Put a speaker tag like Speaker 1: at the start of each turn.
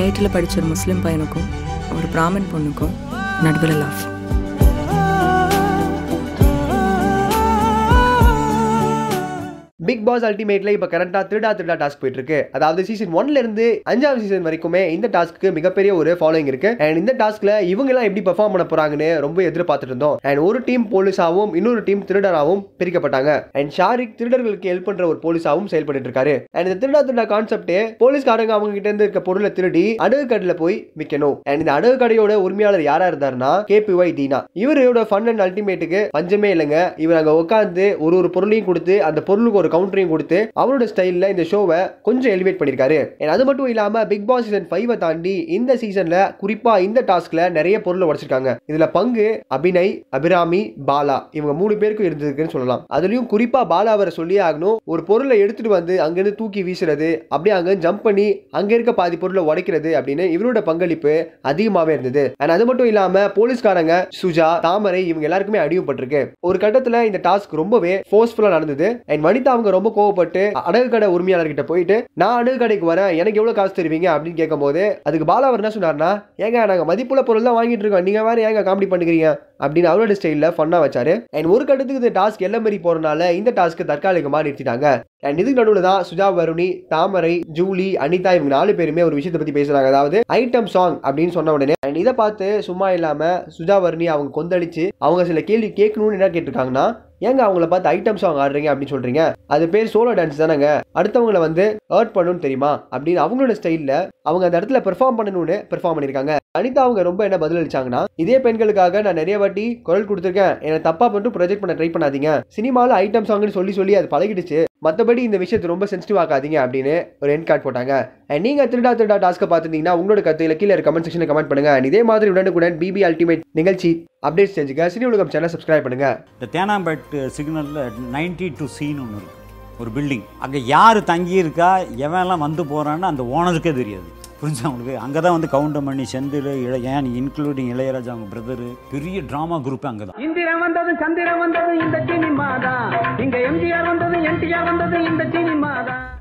Speaker 1: ஐஐடியில் படித்த ஒரு முஸ்லீம் பையனுக்கும் ஒரு பிராமின் பொண்ணுக்கும் நடுவில் லவ்
Speaker 2: பிக் பாஸ் அல்டிமேட்ல இப்ப கரண்டா திருடா திருடா டாஸ்க் போயிட்டு இருக்கு அதாவது சீசன் ஒன்ல இருந்து அஞ்சாவது சீசன் வரைக்குமே இந்த டாஸ்க்கு மிகப்பெரிய ஒரு ஃபாலோயிங் இருக்கு. அண்ட் இந்த டாஸ்க்ல இவங்க எல்லாம் எப்படி பெர்ஃபார்ம் பண்ண போறாங்கன்னு ரொம்ப எதிர்பார்த்துட்டு இருந்தோம். அண்ட் ஒரு டீம் போலீஸாவும் இன்னொரு டீம் திருடராகவும் பிரிக்கப்பட்டாங்க. அண்ட் ஷாரிக் திருடர்களுக்கு ஹெல்ப் பண்ற ஒரு போலீஸாவும் செயல்பட்டு இருக்காரு. அண்ட் இந்த திருடா திருடா கான்செப்ட் போலீஸ்காரங்க அவங்க கிட்ட இருந்து இருக்க பொருளை திருடி அடகு கடையில போய் விற்கணும் அண்ட் இந்த அடகு கடையோட உரிமையாளர் யாரா இருந்தாருன்னா கேபிஒய் தீனா. இவரோட ஃபன் அண்ட் அல்டிமேட்டுக்கு பஞ்சமே இல்லைங்க. இவர் அங்க உட்காந்து ஒரு ஒரு பொருளையும் கொடுத்து அந்த பொருளுக்கு ஒரு கவுண்டரையும் கொடுத்து அவரோட ஸ்டைலில் இந்த ஷோவை கொஞ்சம் எலிவேட் பண்ணியிருக்காரு. ஏன் அது மட்டும் இல்லாமல் பிக் பாஸ் சீசன் ஃபைவை தாண்டி இந்த சீசனில் குறிப்பாக இந்த டாஸ்கில் நிறைய பொருளை உடைச்சிருக்காங்க. இதில் பங்கு அபிநய் அபிராமி பாலா. இவங்க மூணு பேருக்கும் இருந்திருக்குன்னு சொல்லலாம். அதுலயும் குறிப்பாக பாலா அவரை சொல்லியே ஆகணும். ஒரு பொருளை எடுத்துட்டு வந்து அங்கேருந்து தூக்கி வீசுறது அப்படியே அங்கே ஜம்ப் பண்ணி அங்கே இருக்க பாதி பொருளை உடைக்கிறது அப்படின்னு இவரோட பங்களிப்பு அதிகமாகவே இருந்தது. அண்ட் அது மட்டும் இல்லாமல் போலீஸ்காரங்க சுஜா தாமரை இவங்க எல்லாருக்குமே அடிவுபட்டிருக்கு ஒரு கட்டத்தில் இந்த டாஸ்க் ரொம்பவே ஃபோர்ஸ்ஃபுல்லாக நடந்தது. அண்ட் வனிதா அவங்க ரொம்ப கோவப்பட்டு அடகு கடை உரிமையாளர்கிட்ட போயிட்டு நான் அடகு கடைக்கு வரேன் எனக்கு எவ்வளவு காசு தருவீங்க? அப்படின்னு கேட்கும்போது அதுக்கு பாலா அவர் என்ன சொன்னார்னா ஏங்க நாங்க மதிப்புள்ள பொருள் தான் வாங்கிட்டு இருக்கோம். நீங்க வேற ஏங்க காமெடி பண்ணுறீங்க அப்படின்னு அவரோட ஸ்டைலில் ஃபன்னா வச்சாரு. அண்ட் ஒரு கட்டத்துக்கு இந்த டாஸ்க் எல்லாம் மாரி போகிறனால இந்த டாஸ்க்கு தற்காலிகமாக நிறுத்திட்டாங்க. அண்ட் இதுக்கு நடுவில் தான் சுஜா வருணி தாமரை ஜூலி அனிதா இவங்க நாலு பேருமே ஒரு விஷயத்தை பத்தி பேசுறாங்க. அதாவது ஐட்டம் சாங் அப்படின்னு சொன்ன உடனே அண்ட் இதை பார்த்து சும்மா இல்லாம சுஜா வருணி அவங்க கொந்தளிச்சு அவங்க சில கேள்வி கேட்கணும்னு என்ன கேட்டிருக்காங்கன்னா ஏங்க அவங்கள பார்த்து ஐட்டம் சாங் ஆடுறீங்க அப்படின்னு சொல்றீங்க? அது பேர் சோலோ டான்ஸ் தானேங்க. அடுத்தவங்களை வந்து ஏர்ட் பண்ணணும்னு தெரியுமா? அப்படின்னு அவங்களோட ஸ்டைலில் அவங்க அந்த இடத்துல பெர்ஃபார்ம் பண்ணணும்னு பெர்ஃபார்ம் பண்ணியிருக்காங்க. அனிதா அவங்க ரொம்ப என்ன பதில் அளிச்சாங்கன்னா இதே பெண்களுக்காக நான் நிறைய வாட்டி குரல் கொடுத்துருக்கேன். என்னை தப்பா மட்டும் ப்ரொஜெக்ட் பண்ண ட்ரை பண்ணாதீங்க. சினிமாவில் ஐட்டம் சாங்னு சொல்லி சொல்லி அது பழகிடுச்சு. மற்றபடி இந்த விஷயத்தை ரொம்ப சென்சிட்டிவ் ஆக்காதீங்க அப்படின்னு ஒரு என் கார்டு போட்டாங்க. அண்ட் நீங்க திருடா திருடா டாஸ்க்கை பார்த்துருந்தீங்கன்னா உங்களோட கருத்துல கீழே கமெண்ட் செக்ஷனில் கமெண்ட் பண்ணுங்க. And இதே மாதிரி உடனுக்குடன் பிபி அல்டிமேட் நிகழ்ச்சி அப்டேட்ஸ் தெரிஞ்சுக்க. சினி உலகம் சேனல் சப்ஸ்கிரைப் பண்ணுங்க.
Speaker 3: இந்த தேனாம்பேட் சிக்னலில் நைன்டி டு சீன்னு ஒன்று இருக்கு. ஒரு பில்டிங் அங்கே யார் தங்கியிருக்கா? எவன்லாம் வந்து போகிறான்னு அந்த ஓனருக்கே தெரியாது. புரிஞ்சா உங்களுக்கு? அங்கே தான் வந்து கவுண்டமணி செந்தில் இளைய இன்க்ளூடிங் இளையராஜா அவங்க பிரதரு பெரிய ட்ராமா குரூப் அங்கே தான்
Speaker 4: இந்திரன் வந்தது சந்திரன் வந்தது இந்த வந்தது என்டிஆர் வந்தது இந்த சினிமா தான்